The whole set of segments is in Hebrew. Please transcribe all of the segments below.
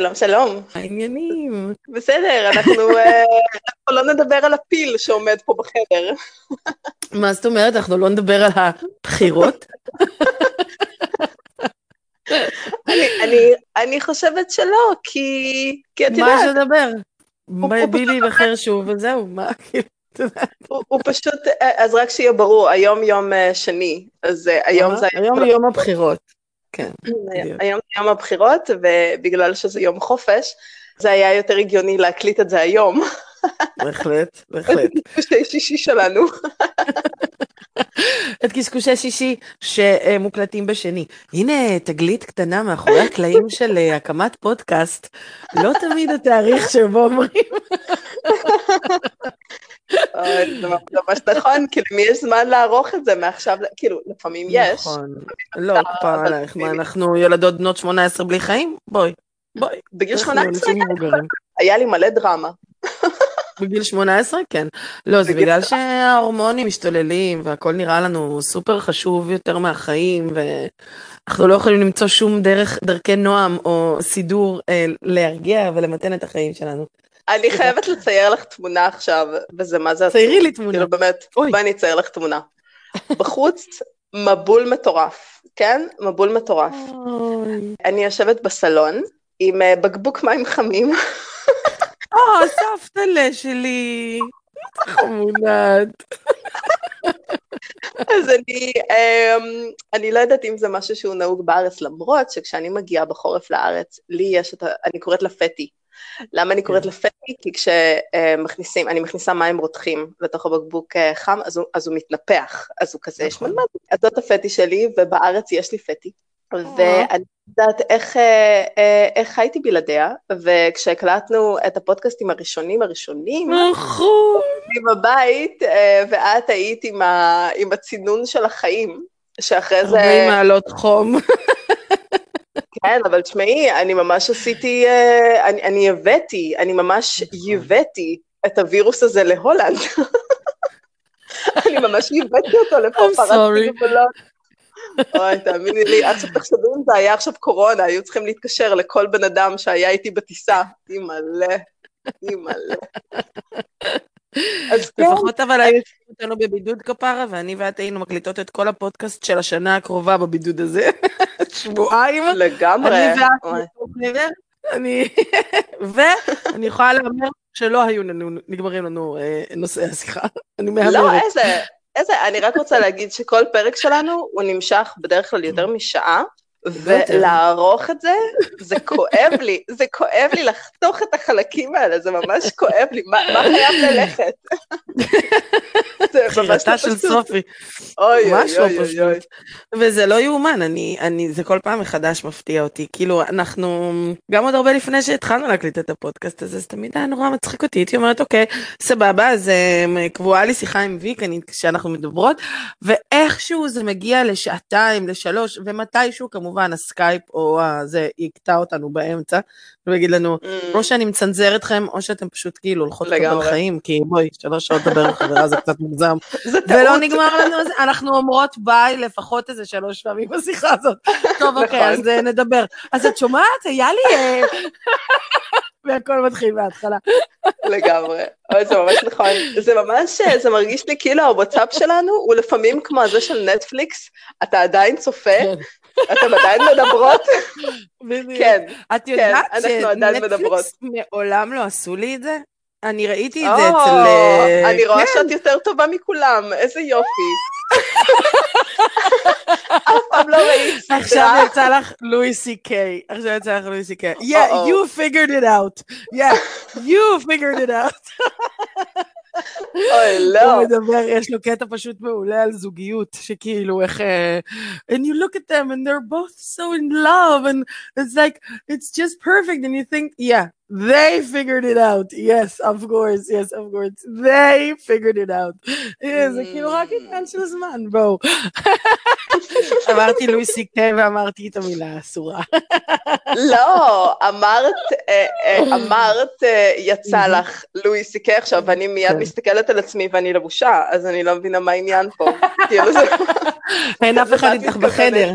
שלום, שלום. העניינים. בסדר, אנחנו אה, אנחנו לא נדבר על הפיל שעומד פה בחדר. מה זאת אומרת? אנחנו לא נדבר על הבחירות? אני, אני, אני חושבת שלא, כי, כי את מה יש יודעת, לדבר? הוא בילי ייבחר שוב וזהו, מה כאילו, יודעת. הוא, הוא פשוט, אה, אז רק שיהיה ברור, היום יום אה, שני, אז היום זה היום יום הבחירות. כן, בדיוק. היום יום הבחירות, ובגלל שזה יום חופש, זה היה יותר הגיוני להקליט את זה היום, בהחלט, בהחלט. בשתי שישי שלנו. את קשקושי שישי שמוקלטים בשני. הנה תגלית קטנה מאחורי הקלעים של אה, הקמת פודקאסט. לא תמיד התאריך שבו אומרים. זה ממש נכון, כאילו, למי יש זמן לערוך את זה מעכשיו, כאילו, לפעמים יש. נכון. לא, כפרה עלייך, מה, אנחנו ילדות בנות 18 בלי חיים? בואי, בואי. בגיל אנחנו 18 אנשים מבוגרים. היה לי מלא דרמה. בגיל 18? כן. לא, זה בגלל שההורמונים משתוללים והכל נראה לנו סופר חשוב יותר מהחיים ואנחנו לא יכולים למצוא שום דרך, דרכי נועם או סידור אה, להרגיע ולמתן את החיים שלנו. אני חייבת לצייר לך תמונה עכשיו, וזה מה זה עצוב. ציירי לי תמונה. כאילו, באמת. בואי אני אצייר לך תמונה. בחוץ, מבול מטורף, כן? מבול מטורף. אני יושבת בסלון עם אה, בקבוק מים חמים, אה, סבתלה שלי. חמודת. אז אני, אמ, אני לא יודעת אם זה משהו שהוא נהוג בארץ, למרות שכשאני מגיעה בחורף לארץ, לי יש את ה... אני קוראת לה פטי. למה אני קוראת כן. פטי? כי כשמכניסים, אני מכניסה מים רותחים לתוך הבקבוק אה, חם, אז הוא, אז הוא מתנפח, אז הוא כזה נכון. שמנמן. אז זאת הפטי שלי, ובארץ יש לי פטי. ואני יודעת איך, אה, אה, איך חייתי בלעדיה, וכשהקלטנו את הפודקאסטים הראשונים הראשונים, נכון. בבית, אה, ואת היית עם, ה, עם הצינון של החיים, שאחרי זה... 40 מעלות חום. כן, אבל תשמעי, אני ממש עשיתי, אה, אני, אני הבאתי, אני ממש. ייבאתי את הווירוס הזה להולנד. אני ממש ייבאתי אותו לפה, פרצתי. גבולות. אוי, תאמיני לי, עכשיו תחשבי אם זה היה עכשיו קורונה, היו צריכים להתקשר לכל בן אדם שהיה איתי בטיסה. אימא'לה, אימא'לה. אז כן, לפחות אבל היו אותנו בבידוד כפרה, ואני ואת היינו מקליטות את כל הפודקאסט של השנה הקרובה בבידוד הזה. שבועיים. לגמרי. אני ואת אני... ואני יכולה להמר שלא היו לנו, נגמרים לנו אה, נושאי השיחה. אני מהמרת. לא, איזה, איזה, אני רק רוצה להגיד שכל פרק שלנו הוא נמשך בדרך כלל יותר משעה. ולערוך את זה, זה כואב לי, זה כואב לי לחתוך את החלקים האלה, זה ממש כואב לי, מה, מה חייב ללכת? ממש לא בחירתה של. סופי, אוי אוי אוי אוי. וזה לא יאומן, אני, אני, זה כל פעם מחדש מפתיע אותי. כאילו, אנחנו, גם עוד הרבה לפני שהתחלנו להקליט את הפודקאסט הזה, זה תמיד היה נורא מצחיק אותי. הייתי אומרת, אוקיי, סבבה, אז אה, קבועה לי שיחה עם ויק, כשאנחנו מדברות, ואיכשהו זה מגיע לשעתיים, לשלוש, ומתישהו כמובן הסקייפ או הזה יקטע אותנו באמצע, ויגיד לנו, Mm, או שאני מצנזר אתכם, או שאתם פשוט כאילו הולכות לקבל לגמרי. חיים, כי בואי, שלוש שעות לדבר עם חברה זה קצת מוגזם. זה ולא. נגמר לנו, זה, אנחנו אומרות ביי לפחות איזה שלוש פעמים בשיחה הזאת. טוב, אוקיי, נכון. אז אה, נדבר. אז את שומעת? היה לי... אה, והכל מתחיל מההתחלה. לגמרי, אוי, זה ממש נכון. זה ממש, זה מרגיש לי כאילו הוואטסאפ שלנו הוא לפעמים כמו הזה של נטפליקס, אתה עדיין צופה, אתם עדיין מדברות. כן. את יודעת עדיין מדברות. שנטפליקס מעולם לא עשו לי את זה? אני ראיתי את זה אצל... אה, אני רואה כן. שאת יותר טובה מכולם, איזה יופי. אף פעם לא ראית עכשיו. יצא לך לואי סי קיי, עכשיו יצא לך לואי סי קיי. Yeah, you figured it out. Yeah, you figured it out. אוי, הוא לא. מדבר, יש לו קטע פשוט מעולה על זוגיות, שכאילו איך... אה, and you look at them and they're both so in love and it's like, it's just perfect and you think, yeah, they figured it out. Yes, of course, yes, of course. They figured it out. זה כאילו רק עניין של זמן, בואו. אמרתי לואי סי קיי ואמרתי את המילה האסורה. לא, אמרת, אה, אה, אמרת, אה, יצא לך לואי סי קיי עכשיו, ואני מיד כן. מסתכלת על עצמי ואני לבושה, אז אני לא מבינה מה העניין פה. כאילו. אין אף אחד איתך? בחדר.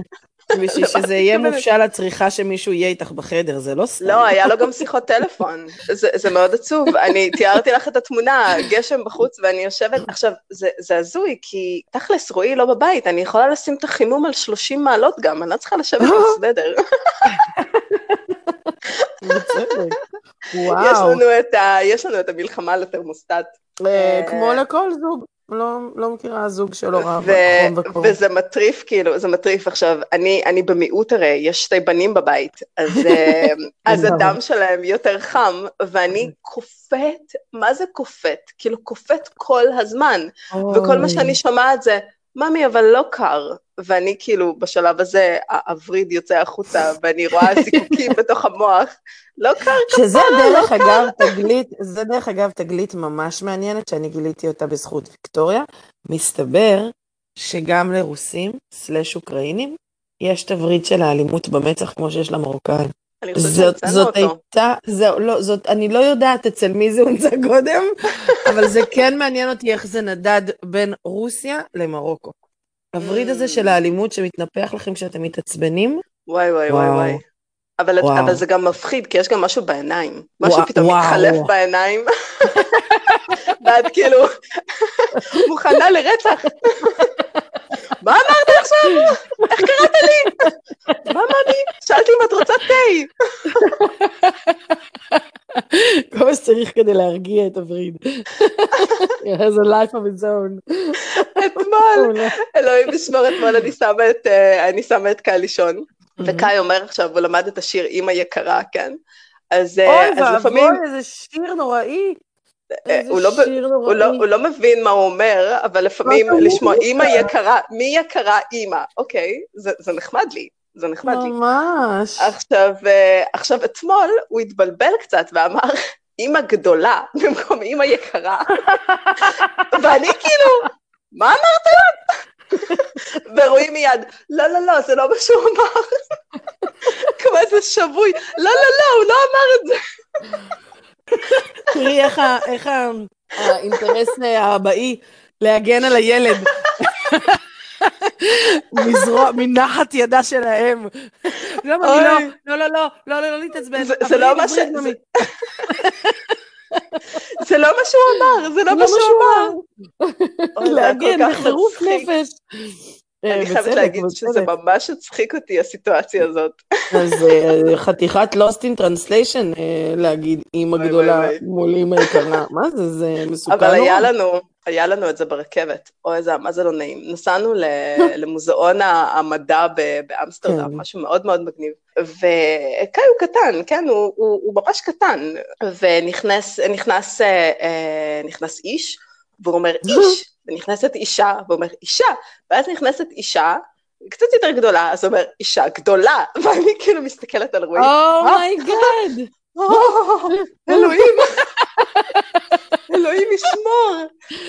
בשביל שזה יהיה מופשל לצריכה שמישהו יהיה איתך בחדר, זה לא סתם. לא, היה לו גם שיחות טלפון, זה, זה מאוד עצוב. אני תיארתי לך את התמונה, גשם בחוץ ואני יושבת, עכשיו, זה, זה הזוי, כי תכלס רועי לא בבית, אני יכולה לשים את החימום על 30 מעלות גם, אני לא צריכה לשבת בסוודר. יש וואו. לנו את ה- יש לנו את המלחמה על התרמוסטט. אה, כמו לכל זוג. לא לא מכירה זוג שלא רב ו- חום וקור. וזה מטריף, כאילו, זה מטריף. עכשיו, אני, אני במיעוט הרי, יש שתי בנים בבית, אז, אה, אז. הדם שלהם יותר חם, ואני קופאת, מה זה קופאת? כאילו, קופאת כל הזמן. וכל מה שאני שומעת זה, ממי, אבל לא קר. ואני כאילו, בשלב הזה, הווריד יוצא החוצה, ואני רואה זיקוקים בתוך המוח. לא קר שזה כפרה, דרך לא אגב תגלית, זה דרך אגב תגלית ממש מעניינת שאני גיליתי אותה בזכות ויקטוריה. מסתבר שגם לרוסים, סלאש אוקראינים, יש תווריד של האלימות במצח כמו שיש למרוקאים. אני חושבת זאת, שהמצאנו זאת אותו. הייתה, זהו, לא, זאת, אני לא יודעת אצל מי זה הומצא קודם, אבל זה כן מעניין אותי איך זה נדד בין רוסיה למרוקו. הווריד הזה של האלימות שמתנפח לכם כשאתם מתעצבנים, וואי וואי וואי וואו. וואי. אבל, וואו. אבל זה גם מפחיד, כי יש גם משהו בעיניים. משהו וואו, פתאום וואו. מתחלף בעיניים, ואת כאילו מוכנה לרצח. מה אמרת עכשיו? איך קראת לי? מה אמרתי? שאלתי אם את רוצה תה. כל מה שצריך כדי להרגיע את הווריד. It has a life of its own. אתמול, אלוהים ישמור, אתמול אני שמה את, אה, קאי לישון, וקאי אומר עכשיו, הוא למד את השיר אמא יקרה, כן? אז, אה, אוי אז לפעמים, ואבוי, איזה שיר נוראי. אה, הוא לא הוא לא. הוא לא מבין מה הוא אומר, אבל לפעמים לשמוע? אימא יקרה, מי יקרה אימא, אוקיי, זה, זה נחמד לי, זה נחמד לי. ממש. עכשיו, אה, עכשיו אתמול הוא התבלבל קצת ואמר אימא גדולה במקום אימא יקרה, ואני כאילו, מה אמרת? ורואים מיד, לא, לא, לא, זה לא מה שהוא אמר. כמו איזה שבוי, לא, לא, לא, הוא לא אמר את זה. תראי איך ה- איך ה- האינטרס האבאי להגן על הילד. מזרוע, מנחת ידה של האם. לא, לא. לא, לא, לא, לא, לא, לא להתעצבן. זה- לא מה ש-. זה לא מה שהוא אמר, זה לא מה שהוא אמר. להגן בחירוף. נפש. אה, אני חייבת להגיד שזה. ממש הצחיק אותי, הסיטואציה הזאת. אז אה, חתיכת lost in translation אה, להגיד אימא גדולה. מול אימא יקרה. מה זה, זה מסוכן אבל היה. לנו, היה לנו את זה ברכבת. אוי, זה, מה זה לא נעים. נסענו למוזיאון המדע באמסטרדם, כן. משהו מאוד מאוד מגניב. וקאי הוא קטן, כן, הוא, הוא, הוא ממש קטן. ונכנס נכנס, אה, נכנס איש, והוא אומר, איש. ונכנסת אישה, והוא אומר, אישה. ואז נכנסת אישה, קצת יותר גדולה, אז הוא אומר, אישה גדולה. ואני כאילו מסתכלת על רועי. oh my God. "או, אלוהים, אלוהים ישמור,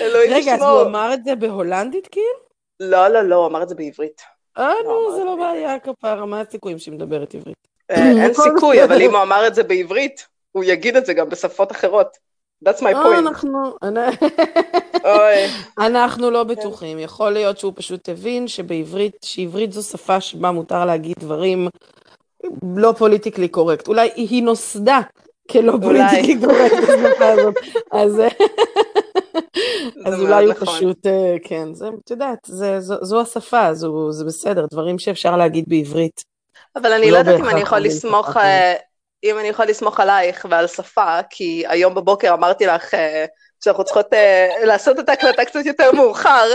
אלוהים רגע, אז ישמור. הוא אמר את זה בהולנדית כאילו? לא, לא, לא, הוא אמר את זה בעברית. אה, לא, נו, אמר זה לא בעיה כפרה, מה הסיכויים שהיא מדברת עברית? אה, אין סיכוי. אבל אם הוא אמר את זה בעברית, הוא יגיד את זה גם בשפות אחרות. That's my אה, point. אנחנו... אנחנו לא בטוחים, יכול להיות שהוא פשוט הבין שבעברית, שעברית זו שפה שבה מותר להגיד דברים לא פוליטיקלי קורקט. אולי היא נוסדה כלא. politically correct בשפה הזאת. אז אז אולי הוא נכון. פשוט, אה, כן, זה, את יודעת, זה- זו זו השפה, זו- זה בסדר, דברים שאפשר להגיד בעברית. אבל אני לא לא יודעת אם אני יכול לסמוך, אם אני יכול לסמוך עלייך ועל שפה, כי היום בבוקר אמרתי לך אה, שאנחנו צריכות אה, לעשות את ההקלטה קצת יותר מאוחר,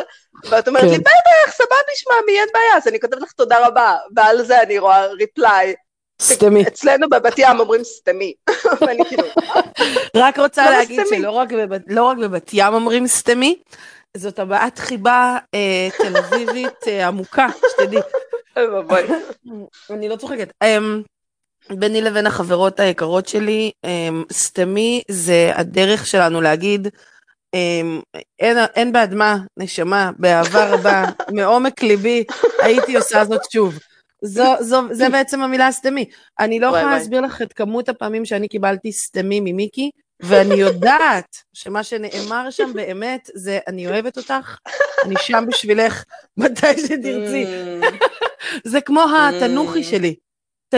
ואת אומרת כן. לי, בטח, סבבה, שמעמי, אין בעיה, אז אני כותבת לך תודה רבה, ועל זה אני רואה reply. סתמי. אצלנו בבת ים אומרים סתמי, ואני כאילו, רק רוצה להגיד? שלא רק בבת- לא רק בבת ים אומרים סתמי, זאת הבעת חיבה אה, תל אביבית אה, עמוקה, שתדעי. אני לא צוחקת. ביני לבין החברות היקרות שלי, אמ, סתמי זה הדרך שלנו להגיד, אמ, אין, אין בעד מה, נשמה, באהבה רבה, מעומק ליבי, הייתי עושה זאת שוב. זו, זו, זה בעצם המילה סתמי. אני לא יכולה. להסביר לך את כמות הפעמים שאני קיבלתי סתמי ממיקי, ואני יודעת שמה שנאמר שם באמת זה, אני אוהבת אותך, אני שם בשבילך מתי שתרצי. זה כמו התנוחי שלי.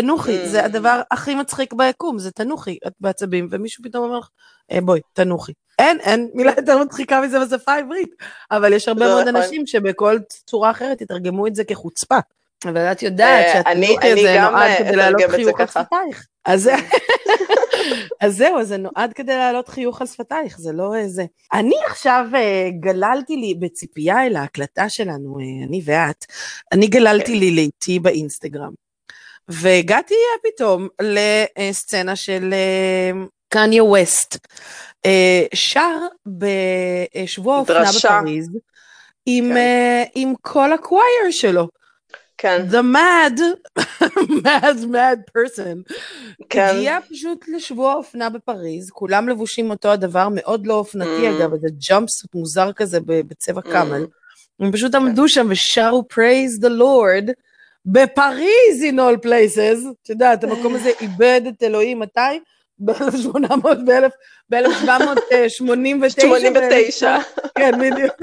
תנוחי, זה הדבר הכי מצחיק ביקום, זה תנוחי, את בעצבים, ומישהו פתאום אומר לך, אה, בואי, תנוחי. אין, אין מילה יותר מצחיקה מזה בשפה העברית, אבל יש הרבה מאוד נכון. אנשים שבכל צורה אחרת יתרגמו את זה כחוצפה. אבל את יודעת אה, שהתנוחי הזה נועד אה, כדי להעלות חיוך על. שפתייך. אז זה- אז זהו, זה נועד כדי להעלות חיוך על שפתייך, זה לא אה, זה. אני עכשיו אה, גללתי לי בציפייה אל ההקלטה שלנו, אה, אני ואת, אני גללתי כן. לי לאיטי באינסטגרם. והגעתי אה, פתאום לסצנה של אה, קניה ווסט, אה, שר בשבוע האופנה. בפריז, עם, כן. עם כל הקווייר שלו. כן, The mad, mad, mad person. כן. הגיע פשוט לשבוע האופנה בפריז, כולם לבושים אותו הדבר, מאוד לא אופנתי Mm. אגב, איזה jumpsuit מוזר כזה בצבע Mm. camel. הם פשוט כן. עמדו שם ושרו praise the Lord בפריז in all places, את יודעת, המקום הזה איבד את אלוהים מתי? ב-1800, ב-1789. 89. כן, בדיוק.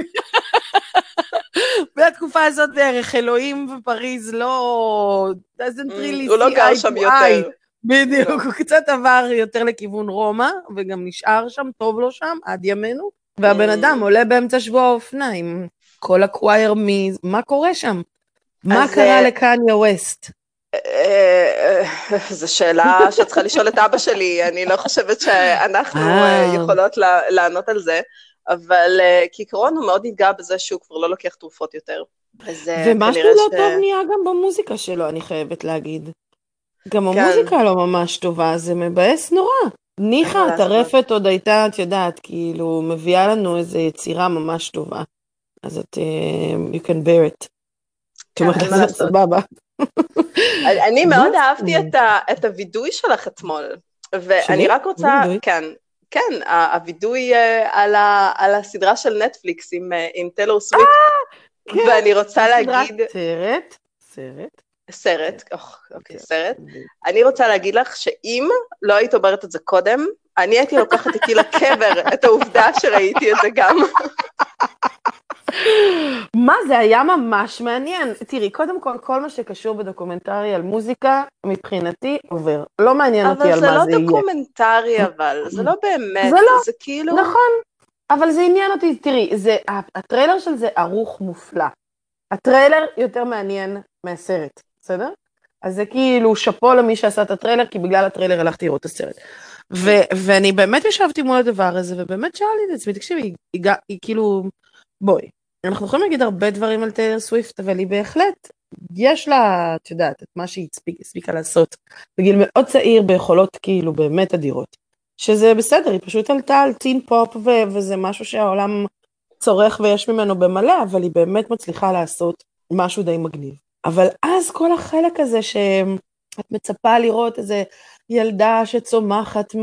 בתקופה הזאת בערך אלוהים ופריז לא... doesn't really הוא לא גר שם יותר. בדיוק, הוא קצת עבר יותר לכיוון רומא, וגם נשאר שם, טוב לו שם, עד ימינו. והבן Mm. אדם עולה באמצע שבוע האופנה עם כל הקווייר מ... מה קורה שם? מה קרה אה, לקניה ווסט? אה, אה, זו שאלה שאת צריכה לשאול את אבא שלי, אני לא חושבת שאנחנו יכולות לענות על זה, אבל כעיקרון הוא מאוד התגאה בזה שהוא כבר לא לוקח תרופות יותר. ומשהו לא טוב נהיה גם במוזיקה שלו, אני חייבת להגיד. גם כן. המוזיקה לא ממש טובה, זה מבאס נורא. ניחא? הטרפת עוד הייתה, את יודעת, כאילו, מביאה לנו איזו יצירה ממש טובה. אז את, you can bear it. כן, לעשות. סבבה. אני- מאוד? אהבתי את הווידוי שלך אתמול, ואני? רק רוצה? כן, כן, הווידוי אה, על הסדרה של נטפליקס עם, אה, טלור סוויפט, כן. ואני רוצה להגיד, סרט, סרט. סרט, אוח, אוקיי, כן. סרט, אני רוצה להגיד לך שאם לא היית אומרת את זה קודם, אני הייתי לוקחת איתי לקבר את העובדה שראיתי את זה גם. מה זה היה ממש מעניין. תראי, קודם כל, כל מה שקשור בדוקומנטרי על מוזיקה, מבחינתי עובר. לא מעניין אותי אבל על זה מה לא זה יהיה. דוקומנטרי אבל, זה לא באמת, זה לא. זה כאילו... נכון, אבל זה עניין אותי, תראי, זה, הטריילר של זה ערוך מופלא. הטריילר יותר מעניין מהסרט, בסדר? אז זה כאילו שאפו למי שעשה את הטריילר, כי בגלל הטריילר הלכתי לראות את הסרט. ו- ואני באמת ישבתי מול הדבר הזה, ובאמת שאלתי את עצמי, תקשיבי, היא, היא, היא כאילו, בואי, אנחנו יכולים להגיד הרבה דברים על טיילר סוויפט, אבל היא בהחלט, יש לה, את יודעת, את מה שהיא הספיק, הספיקה לעשות בגיל מאוד צעיר, ביכולות כאילו באמת אדירות. שזה בסדר, היא פשוט עלתה על טין פופ, ו- וזה משהו שהעולם צורך ויש ממנו במלא, אבל היא באמת מצליחה לעשות משהו די מגניב. אבל אז כל החלק הזה שאת מצפה לראות איזה ילדה שצומחת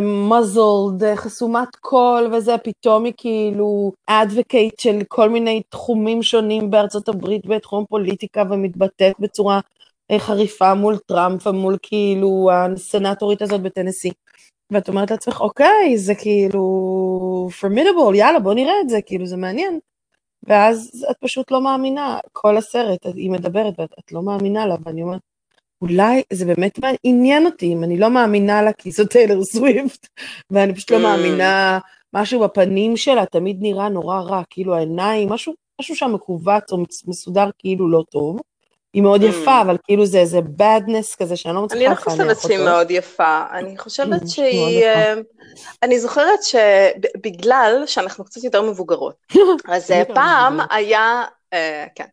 מ-muzzled, חסומת קול וזה, פתאום היא כאילו advocate של כל מיני תחומים שונים בארצות הברית בתחום פוליטיקה ומתבטאת בצורה אה, חריפה מול טראמפ ומול כאילו הסנטורית הזאת בטנסי. ואת אומרת לעצמך, אוקיי, זה כאילו formidable, יאללה, בוא נראה את זה, כאילו זה מעניין. ואז את פשוט לא מאמינה, כל הסרט, היא מדברת ואת את לא מאמינה לה, ואני אומרת, אולי זה באמת עניין אותי, אם אני לא מאמינה לה כי זו טיילר סוויפט, ואני פשוט לא Mm. מאמינה, משהו בפנים שלה תמיד נראה נורא רע, כאילו העיניים, משהו, משהו שם מכווץ או מסודר כאילו לא טוב. היא מאוד Mm. יפה, אבל כאילו זה איזה badness כזה שאני לא מצליחה אני לא חושבת שהיא. מאוד יפה, אני חושבת Mm, שהיא... מאוד יפה. אה, אני זוכרת שבגלל שאנחנו קצת יותר מבוגרות, אז אה, פעם. היה, אה, כן,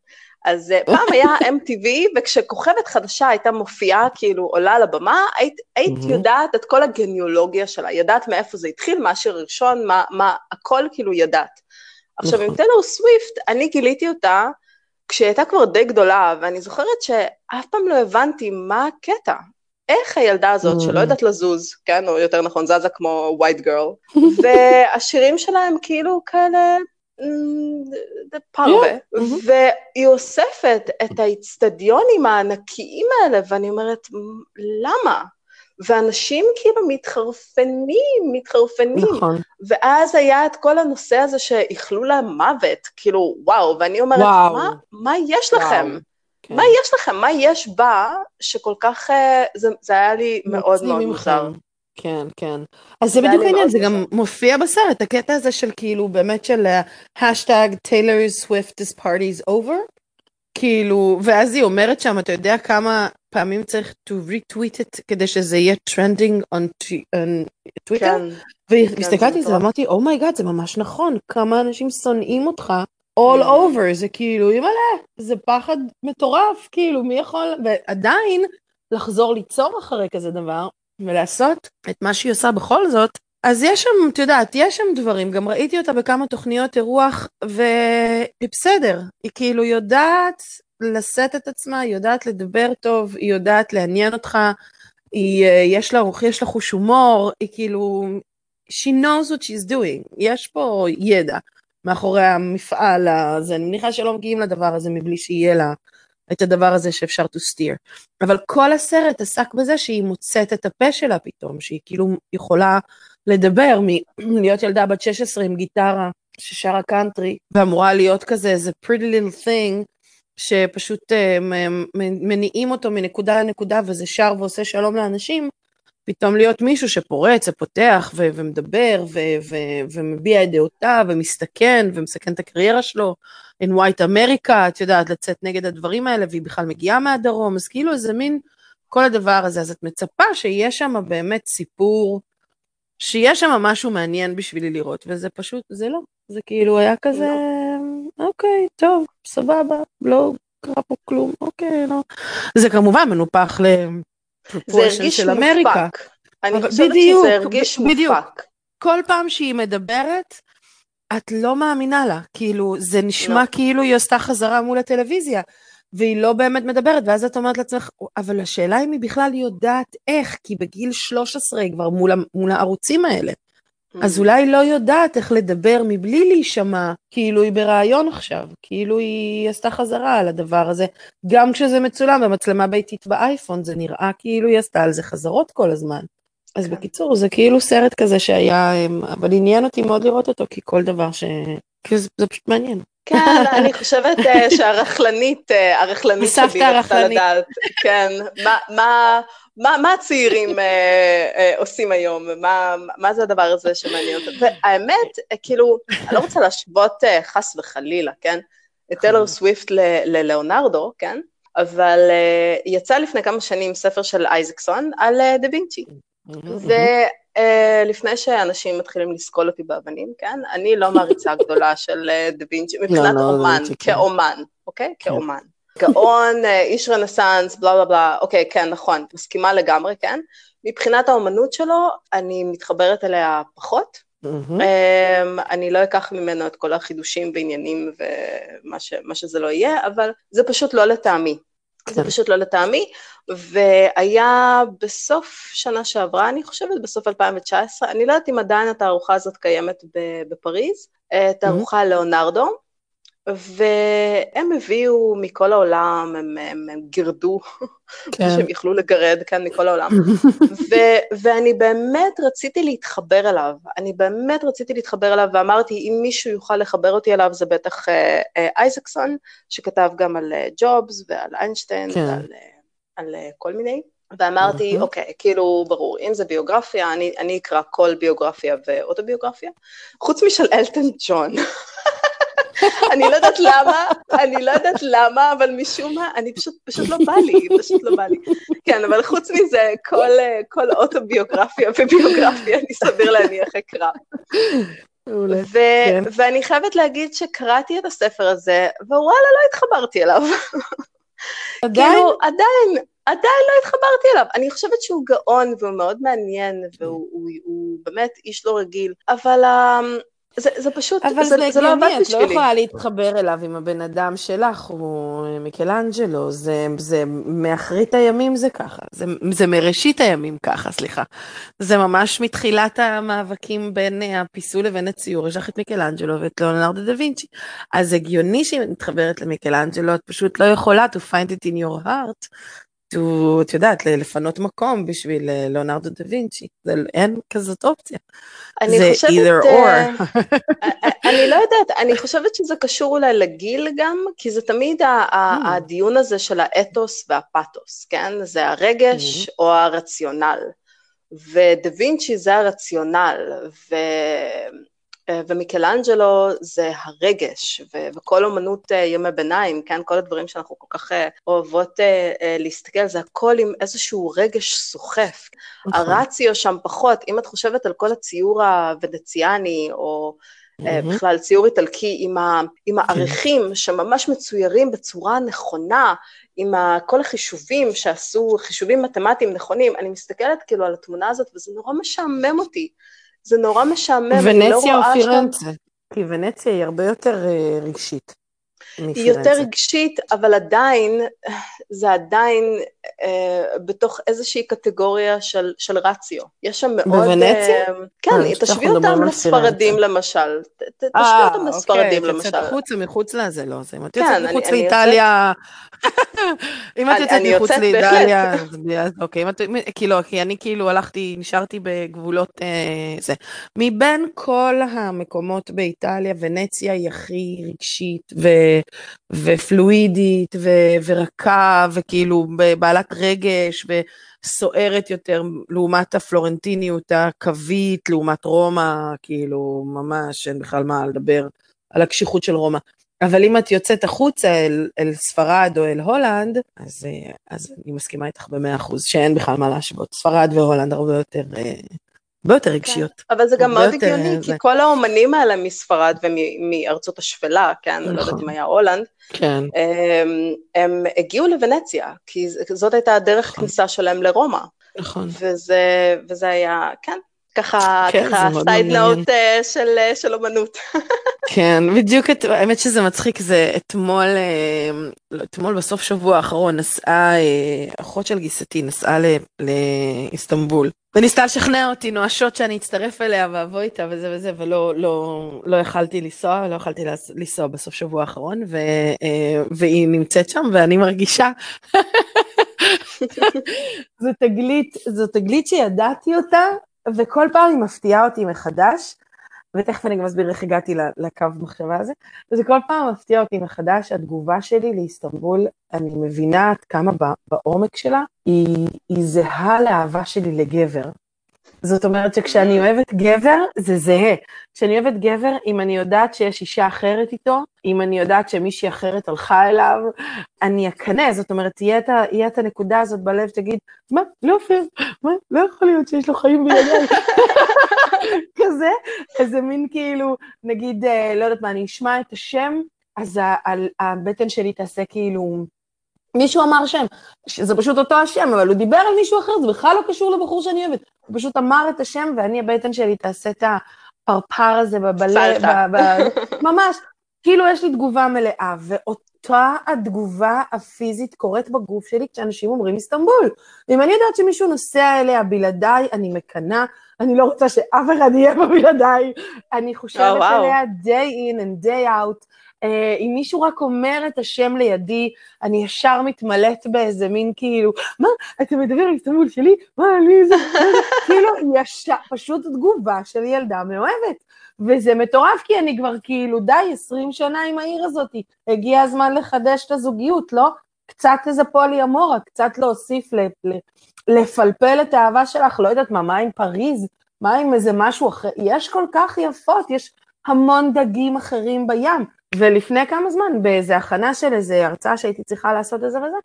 אז אה, פעם היה MTV, וכשכוכבת חדשה הייתה מופיעה, כאילו עולה על הבמה, היית, היית מהמם. יודעת את כל הגניאולוגיה שלה, ידעת מאיפה זה התחיל, מה השיר הראשון, מה, מה, הכל כאילו ידעת. עכשיו, עם נכון. טיילור סוויפט, אני גיליתי אותה כשהיא הייתה כבר די גדולה, ואני זוכרת שאף פעם לא הבנתי מה הקטע. איך הילדה הזאת, שלא Mm. יודעת לזוז, כן, או יותר נכון, זזה כמו white girl, והשירים שלה הם כאילו כאלה, פרווה, Yeah, mhm. והיא אוספת את האיצטדיונים הענקיים האלה, ואני אומרת, "מ, למה? ואנשים כאילו מתחרפנים, מתחרפנים. נכון. ואז היה את כל הנושא הזה שאיחלו להם מוות, כאילו, וואו, ואני אומרת, וואו. מה, מה יש וואו. לכם? כן. מה יש לכם? מה יש בה שכל כך... אה, זה, זה היה לי מאוד מאוד. מוזר. כן, כן. אז זה בדיוק העניין, זה גם. מופיע בסרט, הקטע הזה של כאילו באמת של השטג טיילור סוויפט is party's over, כאילו, ואז היא אומרת שם, אתה יודע כמה פעמים צריך to retweet it כדי שזה יהיה trending on Twitter? כן, והסתכלתי על זה. ואמרתי, oh my God, זה ממש נכון, כמה אנשים שונאים אותך all Mm. over, זה כאילו, אימא'לה, זה פחד מטורף, כאילו, מי יכול, ועדיין לחזור ליצור אחרי כזה דבר, ולעשות את מה שהיא עושה בכל זאת, אז יש שם, את יודעת, יש שם דברים, גם ראיתי אותה בכמה תוכניות אירוח, והיא בסדר, היא כאילו יודעת לשאת את עצמה, היא יודעת לדבר טוב, היא יודעת לעניין אותך, היא, אה, יש לה, יש לה חוש הומור, היא כאילו, she knows what she's doing, יש פה ידע מאחורי המפעל הזה, אני מניחה שלא מגיעים לדבר הזה מבלי שיהיה לה את הדבר הזה שאפשר to steer. אבל כל הסרט עסק בזה שהיא מוצאת את הפה שלה פתאום, שהיא כאילו יכולה לדבר מלהיות ילדה בת 16 עם גיטרה ששרה קאנטרי, ואמורה להיות כזה איזה pretty little thing, שפשוט uh, מניעים אותו מנקודה לנקודה וזה שר ועושה שלום לאנשים, פתאום להיות מישהו שפורץ ופותח ו- ומדבר ו- ו- ומביע את דעותיו ומסתכן ומסכן את הקריירה שלו, in white America, את יודעת, לצאת נגד הדברים האלה, והיא בכלל מגיעה מהדרום, אז כאילו איזה מין כל הדבר הזה, אז את מצפה שיהיה שם באמת סיפור, שיהיה שם משהו מעניין בשבילי לראות, וזה פשוט, זה לא, זה כאילו היה כזה, אוקיי, טוב, סבבה, לא קרה פה כלום, אוקיי, לא. זה כמובן מנופח זה לפרופורשן הרגיש של אמריקה. מופק. אני חושבת בדיוק, שזה הרגיש ב- בדיוק. מופק. כל פעם שהיא מדברת, את לא מאמינה לה, כאילו, זה נשמע לא. כאילו היא עשתה חזרה מול הטלוויזיה, והיא לא באמת מדברת, ואז את אומרת לעצמך, אבל השאלה אם היא בכלל יודעת איך, כי בגיל 13 היא כבר מול, מול הערוצים האלה. אז Mm. אולי לא יודעת איך לדבר מבלי להישמע, כאילו היא ברעיון עכשיו, כאילו היא עשתה חזרה על הדבר הזה. גם כשזה מצולם במצלמה ביתית באייפון, זה נראה כאילו היא עשתה על זה חזרות כל הזמן. אז כן. בקיצור, זה כאילו סרט כזה שהיה, אמ, אבל עניין אותי מאוד לראות אותו, כי כל דבר ש... כי זה, זה פשוט מעניין. כן, אני חושבת אה, שהרכלנית, אה, הרכלנית שלי רצתה. לדעת, כן, מה, מה, מה, מה הצעירים אה, אה, עושים היום, מה, מה זה הדבר הזה שמעניין אותם, והאמת, כאילו, אני לא רוצה להשוות אה, חס וחלילה, כן, את טיילור סוויפט ללאונרדו, כן, אבל אה, יצא לפני כמה שנים ספר של אייזקסון על אה, דה וינצ'י, ולפני שאנשים מתחילים לסקול אותי באבנים, כן, אני לא מעריצה גדולה של אה, דה וינצ'י, מבחינת לא, דה אומן, כן. כאומן, אוקיי? כן. כאומן. גאון, אה, איש רנסאנס, בלה בלה בלה, אוקיי, כן, נכון, מסכימה לגמרי, כן? מבחינת האומנות שלו, אני מתחברת אליה פחות. אמ, אני לא אקח ממנו את כל החידושים ועניינים ומה ש, שזה לא יהיה, אבל זה פשוט לא לטעמי. זה כן. פשוט לא לטעמי, והיה בסוף שנה שעברה, אני חושבת, בסוף 2019, אני לא יודעת אם עדיין התערוכה הזאת קיימת בפריז, אה, תערוכה ליאונרדו, והם הביאו מכל העולם, הם, הם, הם גירדו, כן. שהם יכלו לגרד כאן מכל העולם, ו- ואני באמת רציתי להתחבר אליו, אני באמת רציתי להתחבר אליו, ואמרתי, אם מישהו יוכל לחבר אותי אליו, זה בטח אה, אה, אייזקסון, שכתב גם על אה, ג'ובס ועל איינשטיין כן. ועל אה, על, אה, כל מיני, ואמרתי. אוקיי, כאילו, ברור, אם זה ביוגרפיה, אני, אני אקרא כל ביוגרפיה ואוטוביוגרפיה, חוץ משל אלטון ג'ון. אני לא יודעת למה, אני לא יודעת למה, אבל משום מה, אני פשוט, פשוט לא בא לי, פשוט לא בא לי. כן, אבל חוץ מזה, כל, אה, כל אוטוביוגרפיה וביוגרפיה, אני סביר להניח אקרא. ו- כן. ואני חייבת להגיד שקראתי את הספר הזה, ווואלה, לא התחברתי אליו. עדיין? כאילו, עדיין, עדיין לא התחברתי אליו. אני חושבת שהוא גאון והוא מאוד מעניין, והוא הוא, הוא באמת איש לא רגיל, אבל um, זה, זה פשוט, אבל זה, זה זה לא עבד הגיוני, את לא בשבילי. יכולה להתחבר אליו עם הבן אדם שלך, הוא מיקלאנג'לו, זה, זה מאחרית הימים זה ככה, זה, זה מראשית הימים ככה, סליחה. זה ממש מתחילת המאבקים בין הפיסול לבין הציור, יש לך את מיקלאנג'לו ואת ליאונרדו דה וינצ'י. אז הגיוני שהיא מתחברת למיקלאנג'לו, את פשוט לא יכולה to find it in your heart, to, את יודעת, לפנות מקום בשביל אה, ליאונרדו דה וינצ'י, זה, אין כזאת אופציה. אני זה חושבת, either אה, or. אני לא יודעת, אני חושבת שזה קשור אולי לגיל גם, כי זה תמיד Mm. הדיון הזה של האתוס והפתוס, כן? זה הרגש או הרציונל. ודה וינצ'י זה הרציונל, ו... ומיקלאנג'לו זה הרגש, ו... וכל אומנות אה, ימי ביניים, כן? כל הדברים שאנחנו כל כך אה, אוהבות אה, אה, להסתכל, זה הכל עם איזשהו רגש סוחף. נכון. הרציו שם פחות, אם את חושבת על כל הציור הוונציאני, או אה, מהמם. בכלל ציור איטלקי עם, ה, עם העריכים שממש מצוירים בצורה נכונה, עם ה, כל החישובים שעשו, חישובים מתמטיים נכונים, אני מסתכלת כאילו על התמונה הזאת וזה נורא משעמם אותי. זה נורא משעמם, אני לא ונציה או רואה שם... פירנצה? כי ונציה היא הרבה יותר אה, רגשית היא יותר. רגשית, אבל עדיין, זה עדיין אה, בתוך איזושהי קטגוריה של, של רציו. יש שם מאוד... בוונציה? אה, אה, כן, אני חושבת תשווי אותם לספרדים. למשל. ת- ת- תשווי אה, אותם לספרדים אוקיי, למשל. תצאת החוצה, מחוץ לזה, לא, זה אם את כן, יוצאת אני- מחוץ אני לאיטליה, אם את אני- יוצאת אני מחוץ יוצאת לאיטליה, אז בלי- אז אוקיי, אם את, כאילו, כי אני כאילו הלכתי, נשארתי בגבולות אה, זה. מבין כל המקומות באיטליה, ונציה היא הכי רגשית ו, ופלואידית ורכה, וכאילו בעלת רגש וסוערת יותר, לעומת הפלורנטיניות הקווית, לעומת רומא, כאילו, ממש אין בכלל מה לדבר על הקשיחות של רומא. אבל אם את יוצאת החוצה אל, אל ספרד או אל הולנד, אז, אה, אז אני מסכימה איתך במאה אחוז, שאין בכלל מה להשוות. ספרד והולנד הרבה יותר, אה, הרבה יותר רגשיות. אבל זה גם מאוד יותר, הגיוני, אה, כי זה. כל האומנים האלה מספרד ומארצות השפלה, כן, לא יודעת נכון. אם היה הולנד, כן, הם, הם הגיעו לוונציה, כי זאת הייתה הדרך נכון. כניסה שלהם לרומא, נכון. וזה, וזה היה, כן, ככה, כן, ככה זה מאוד סייד מעניין. נאוט אה, של, אה, של אומנות. כן, בדיוק, את- האמת שזה מצחיק, זה אתמול, אה, לא, אתמול בסוף שבוע האחרון נסעה, אחות של גיסתי נסעה ל- לאיסטנבול, וניסתה לשכנע אותי נואשות שאני אצטרף אליה ואבוא איתה וזה וזה, ולא לא, לא יכלתי לנסוע, לא יכלתי לנסוע בסוף שבוע האחרון, ו, והיא נמצאת שם ואני מרגישה, זו תגלית, זו תגלית שידעתי אותה, וכל פעם היא מפתיעה אותי מחדש. ותכף אני גם אסביר איך הגעתי לקו מחשבה הזה, וזה כל פעם מפתיע אותי מחדש, התגובה שלי לאיסטנבול, אני מבינה עד כמה בעומק שלה, היא, היא זהה לאהבה שלי לגבר. זאת אומרת שכשאני אוהבת גבר, זה זהה. כשאני אוהבת גבר, אם אני יודעת שיש אישה אחרת איתו, אם אני יודעת שמישהי אחרת הלכה אליו, אני אקנא, זאת אומרת, תהיה את, הנקודה הזאת בלב, תגיד, מה, לא פייר, מה, לא יכול להיות שיש לו חיים בלעדיי. כזה, איזה מין כאילו, נגיד, אה, לא יודעת מה, אני אשמע את השם, אז הבטן שלי תעשה כאילו, מישהו אמר שם, זה פשוט אותו השם, אבל הוא דיבר על מישהו אחר, זה בכלל לא קשור לבחור שאני אוהבת. הוא פשוט אמר את השם, ואני, הבטן שלי תעשה את הפרפר הזה בבלב, סלטה. ב- ב- ממש, כאילו יש לי תגובה מלאה, ואותה התגובה הפיזית קורית בגוף שלי כשאנשים אומרים איסטנבול. ואם אני יודעת שמישהו נוסע אליה בלעדיי, אני מקנאה, אני לא רוצה שאף אחד יהיה בה בלעדיי, אני חושבת אה, וואו. עליה day in and day out. אה, אם מישהו רק אומר את השם לידי, אני ישר מתמלאת באיזה מין כאילו, מה, אתה מדבר על איסטנבול שלי? מה, לי זה... כאילו, ישר, פשוט תגובה של ילדה מאוהבת. וזה מטורף, כי אני כבר כאילו, די, 20 שנה עם העיר הזאת. הגיע הזמן לחדש את הזוגיות, לא? קצת איזה פולי אמורה, קצת להוסיף, לפלפל את האהבה שלך, לא יודעת מה, מה עם פריז? מה עם איזה משהו אחר? יש כל כך יפות, יש המון דגים אחרים בים. ולפני כמה זמן, באיזה הכנה של איזה הרצאה שהייתי צריכה לעשות איזה וזה,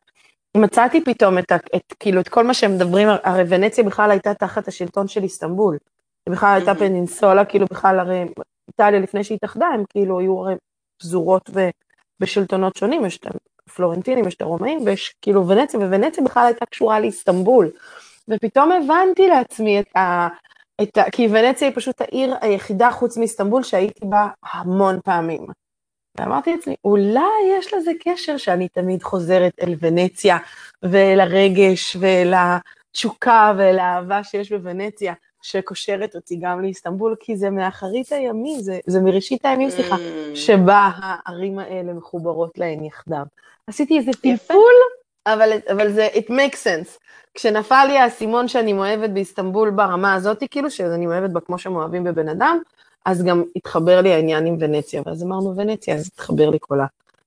מצאתי פתאום את, את, כאילו, את כל מה שהם מדברים, הרי ונציה בכלל הייתה תחת השלטון של איסטנבול. היא בכלל הייתה. פנינסולה, כאילו בכלל הרי איטליה לפני שהיא התאחדה, הם כאילו היו הרי פזורות ו- בשלטונות שונים, יש את הפלורנטינים, יש את הרומאים, ויש כאילו ונציה, וונציה בכלל הייתה קשורה לאיסטנבול. ופתאום הבנתי לעצמי את ה... את ה... כי ונציה היא פשוט העיר היחידה חוץ מאיסטנבול שהייתי בה המון פעמים. ואמרתי לעצמי, אולי יש לזה קשר שאני תמיד חוזרת אל ונציה ואל הרגש ואל התשוקה ואל האהבה שיש בוונציה, שקושרת אותי גם לאיסטנבול, כי זה מאחרית הימים, זה, זה מראשית הימים, סליחה, Mm. שבה הערים האלה מחוברות להן יחדיו. עשיתי איזה. פלפול, אבל, אבל זה, it makes sense. כשנפל לי האסימון שאני מאוהבת באיסטנבול ברמה הזאת, כאילו שאני מאוהבת בה כמו שמאוהבים בבן אדם, אז גם התחבר לי העניין עם ונציה, ואז אמרנו ונציה, אז התחבר לי כל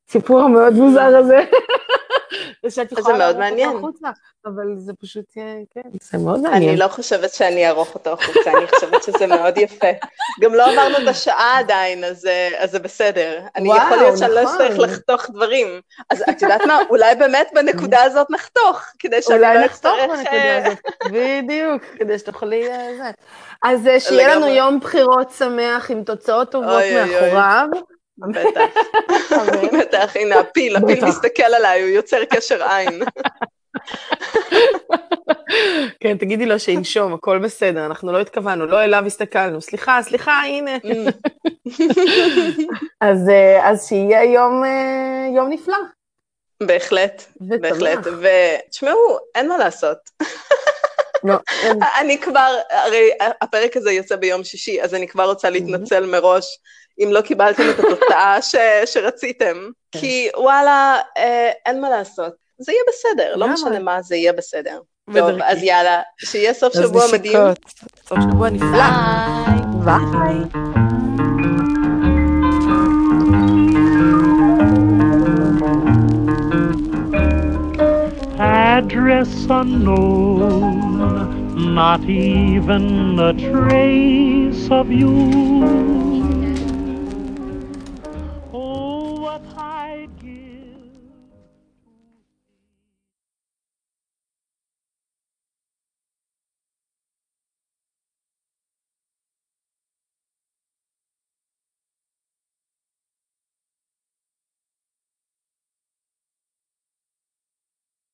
הסיפור המאוד מוזר הזה. ושאת יכולה מאוד מעניין. החוצה, אבל זה פשוט, אה, כן, זה מאוד מעניין. אני לא חושבת שאני אערוך אותו החוצה, אני חושבת שזה מאוד יפה. גם לא אמרנו את השעה עדיין, אז, אה, אז זה בסדר. אני יכול להיות שאני לא נכון. אצטרך לחתוך דברים. אז את יודעת מה, אולי באמת בנקודה הזאת נחתוך, כדי שאני לא אולי נחתוך אצטרך... בנקודה אה, הזאת, בדיוק, כדי שתוכלי זה. אז שיהיה לנו. יום בחירות שמח עם תוצאות טובות. מאחוריו. בטח. בטח, הנה הפיל, הפיל. מסתכל עליי, הוא יוצר קשר עין. כן, תגידי לו שינשום, הכל בסדר, אנחנו לא התכוונו, לא אליו הסתכלנו. סליחה, סליחה, הנה. Mm. אז, אה, אז שיהיה יום, אה, יום נפלא. בהחלט. בהחלט. ותשמעו, אין מה לעשות. לא, אני כבר, הרי הפרק הזה יוצא ביום שישי, אז אני כבר רוצה להתנצל מראש אם לא קיבלתם את התוצאה ש, שרציתם. כן. כי וואלה, אה, אין מה לעשות. זה יהיה בסדר, לא. משנה מה, זה יהיה בסדר. טוב. אז יאללה, שיהיה סוף שבוע מדהים. נשיקות. סוף שבוע נפלא. ביי. ביי. address unknown, not even a trace of you.